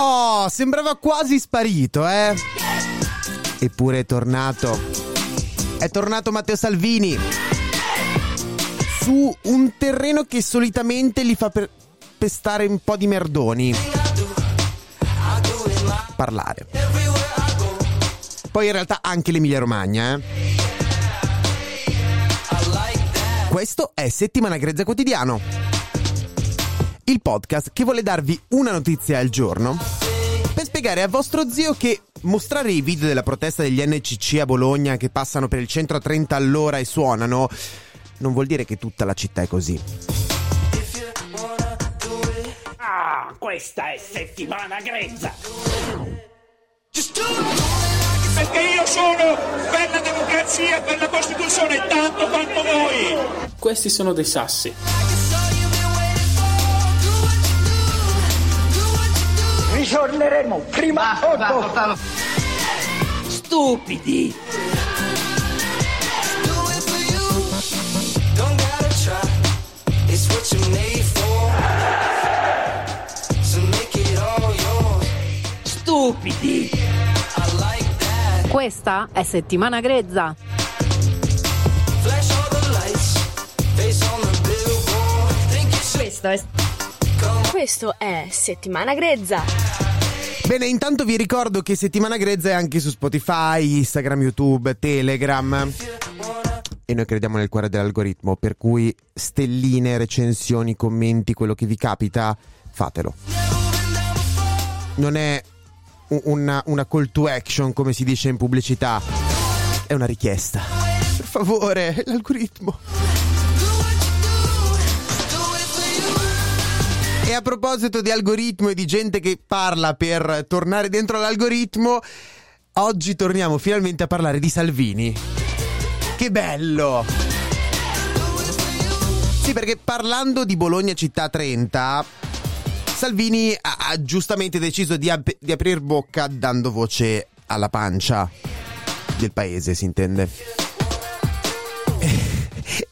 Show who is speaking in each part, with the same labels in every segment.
Speaker 1: Oh, sembrava quasi sparito, eh? Eppure è tornato. È tornato Matteo Salvini. Su un terreno che solitamente gli fa per pestare un po' di merdoni. Parlare. Poi in realtà anche l'Emilia Romagna, eh? Questo è Settimana Grezza Quotidiano. Il podcast che vuole darvi una notizia al giorno per spiegare a vostro zio che mostrare i video della protesta degli NCC a Bologna che passano per il centro a 30 all'ora e suonano non vuol dire che tutta la città è così.
Speaker 2: Ah, questa è settimana grezza!
Speaker 3: Perché io sono per la democrazia, per la Costituzione, tanto quanto voi!
Speaker 4: Questi sono dei sassi.
Speaker 2: Ritorneremo prima o dopo! Stupidi! Stupidi!
Speaker 5: Questa è settimana grezza.
Speaker 6: Questo è... Questo è Settimana Grezza.
Speaker 1: Bene, intanto vi ricordo che Settimana Grezza è anche su Spotify, Instagram, YouTube, Telegram. E noi crediamo nel cuore dell'algoritmo, per cui stelline, recensioni, commenti, quello che vi capita, fatelo. Non è una, una call to action come si dice in pubblicità, è una richiesta. Per favore, l'algoritmo. E a proposito di algoritmo e di gente che parla per tornare dentro l'algoritmo, oggi torniamo finalmente a parlare di Salvini. Che bello! Sì, perché parlando di Bologna città 30, Salvini ha, ha giustamente deciso di, ap- di aprir bocca dando voce alla pancia del paese, si intende.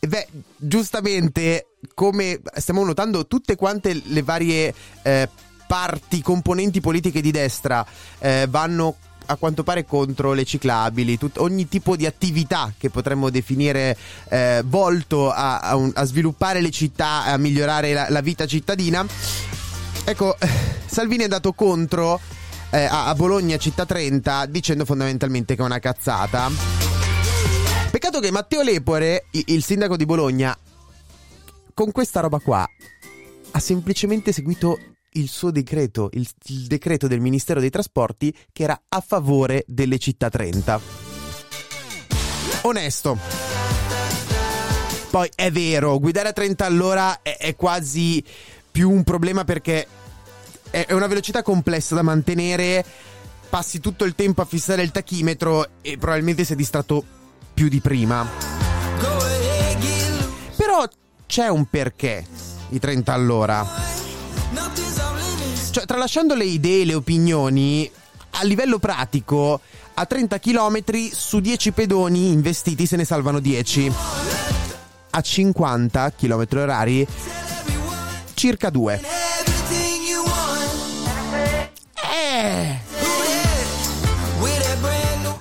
Speaker 1: Beh, giustamente, come stiamo notando, tutte quante le varie eh, parti, componenti politiche di destra eh, vanno a quanto pare contro le ciclabili, tut- ogni tipo di attività che potremmo definire eh, volto a, a, un- a, sviluppare le città, a migliorare la, la vita cittadina. Ecco, Salvini è andato contro eh, a, a Bologna Città 30 dicendo fondamentalmente che è una cazzata. Peccato che Matteo Lepore, il sindaco di Bologna, con questa roba qua ha semplicemente seguito il suo decreto, il, il, decreto del Ministero dei Trasporti che era a favore delle città 30. Onesto. Poi è vero, guidare a 30 all'ora è, è quasi più un problema perché è una velocità complessa da mantenere, passi tutto il tempo a fissare il tachimetro e probabilmente sei distratto più di prima. Però c'è un perché i 30 all'ora. Cioè, tralasciando le idee e le opinioni, a livello pratico, a 30 km su 10 pedoni investiti se ne salvano 10. A 50 km orari, circa 2.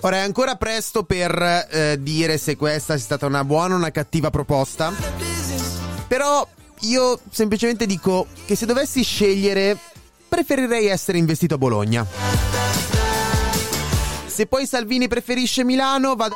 Speaker 1: Ora è ancora presto per eh, dire se questa è stata una buona o una cattiva proposta. Però io semplicemente dico che se dovessi scegliere, preferirei essere investito a Bologna. Se poi Salvini preferisce Milano, vado